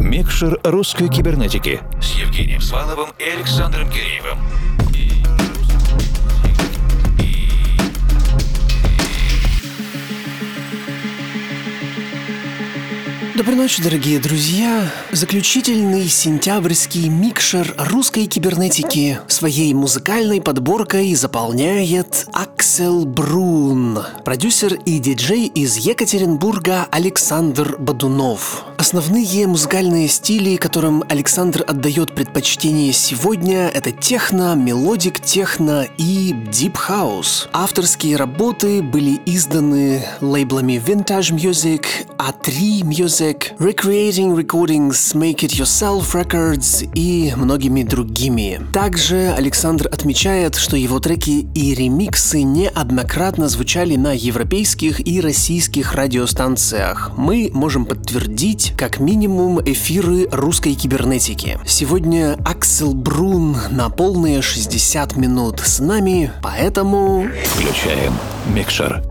Микшер русской кибернетики с Евгением Сваловым и Александром Киреевым. Доброй ночи, дорогие друзья! Заключительный сентябрьский микшер русской кибернетики своей музыкальной подборкой заполняет Аксел Брун, продюсер и диджей из Екатеринбурга Александр Бадунов. Основные музыкальные стили, которым Александр отдает предпочтение сегодня, это техно, melodic techno и deep house. Авторские работы были изданы лейблами Vintage Music, A3 Music, Music, Recreating Recordings, Make It Yourself Records и многими другими. Также Александр отмечает, что его треки и ремиксы неоднократно звучали на европейских и российских радиостанциях. Мы можем подтвердить как минимум эфиры русской кибернетики. Сегодня Аксел Брун на полные 60 минут с нами, поэтому... Включаем микшер.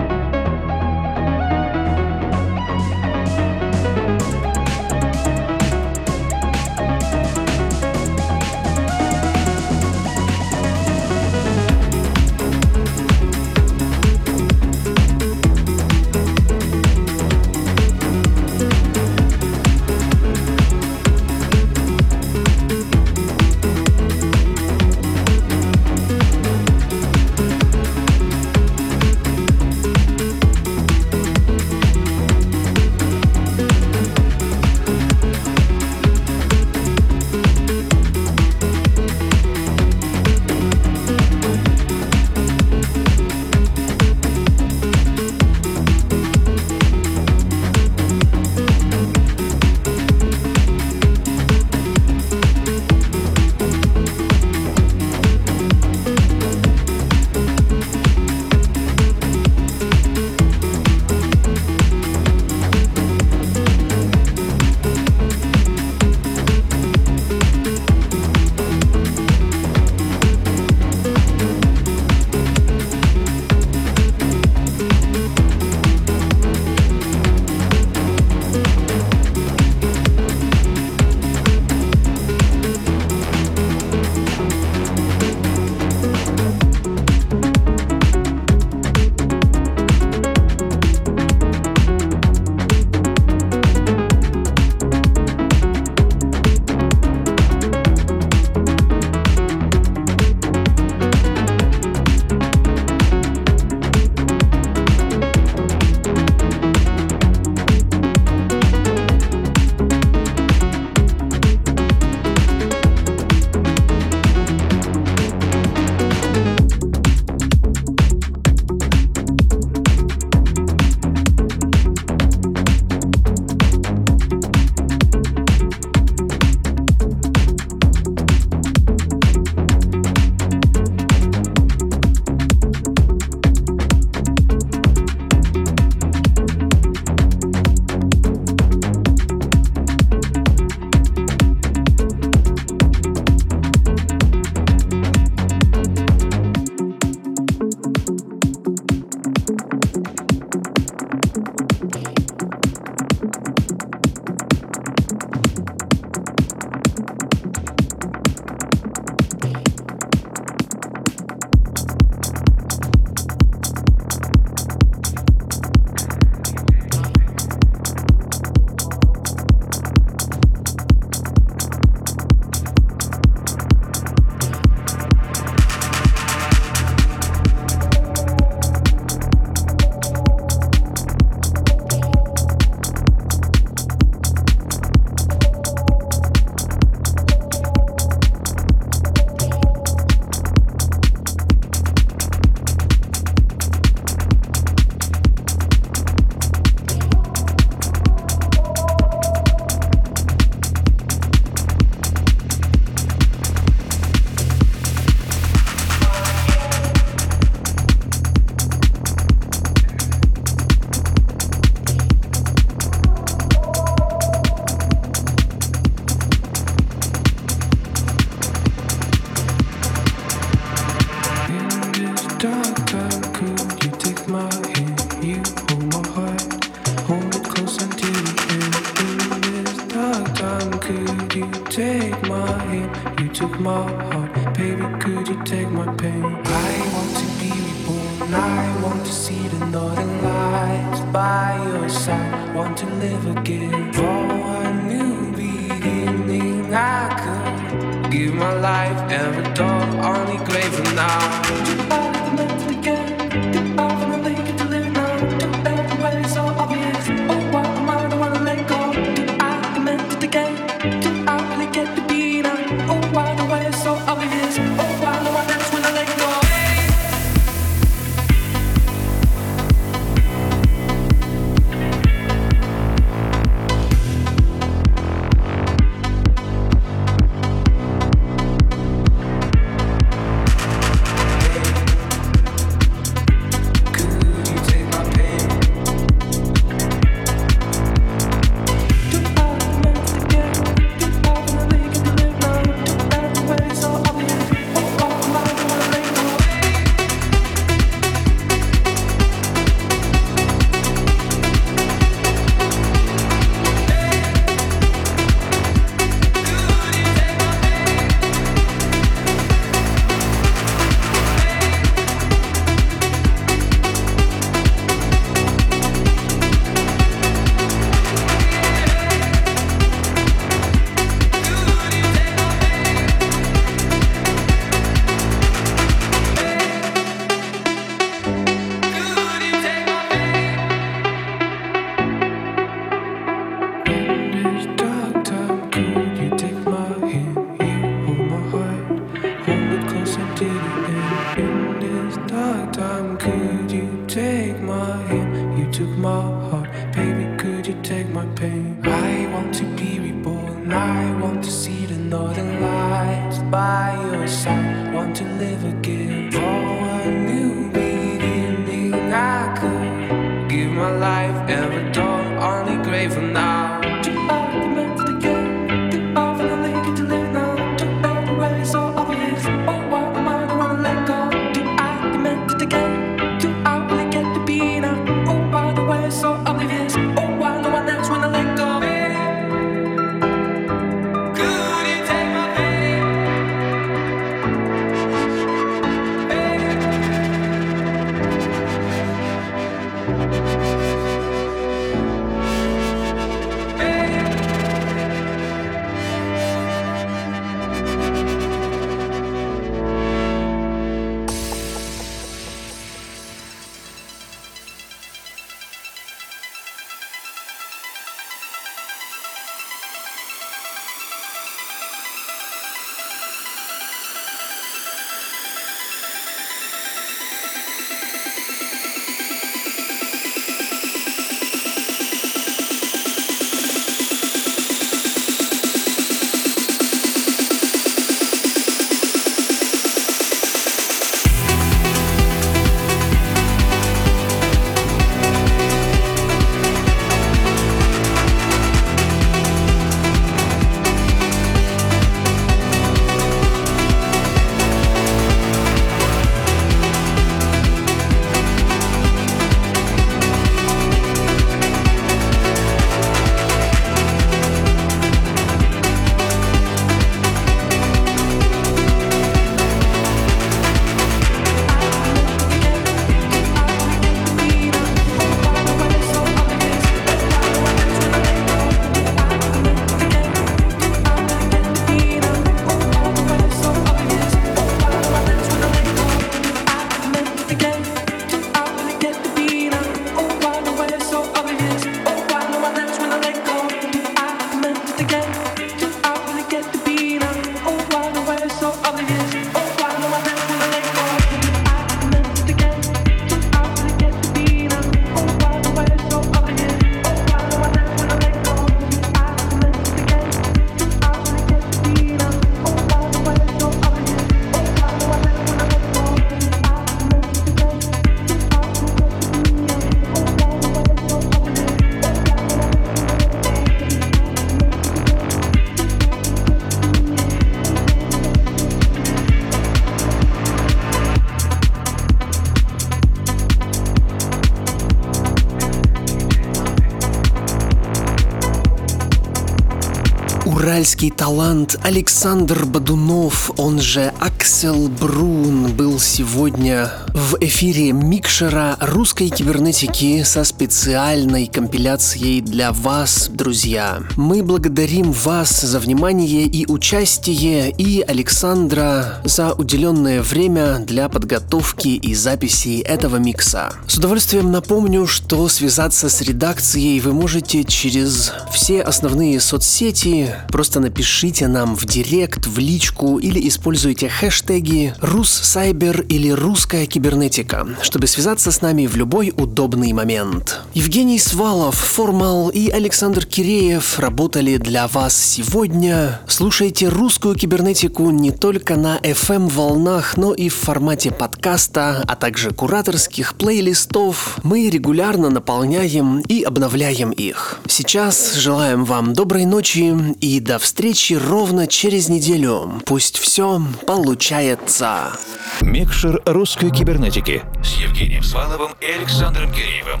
al уральский талант Александр Бадунов, он же Аксел Брун, был сегодня в эфире микшера русской кибернетики со специальной компиляцией для вас, друзья. Мы благодарим вас за внимание и участие, и Александра за уделенное время для подготовки и записи этого микса. С удовольствием напомню, что связаться с редакцией вы можете через все основные соцсети. Просто напишите нам в директ, в личку или используйте хэштеги «Руссайбер» или «Русская кибернетика», чтобы связаться с нами в любой удобный момент. Евгений Свалов, Формал и Александр Киреев работали для вас сегодня. Слушайте русскую кибернетику не только на FM-волнах, но и в формате подкаста, а также кураторских плейлистов. Мы регулярно наполняем и обновляем их. Сейчас желаем вам доброй ночи и до встречи ровно через неделю. Пусть все получается. Микшер русской кибернетики с Евгением Сваловым и Александром Киреевым.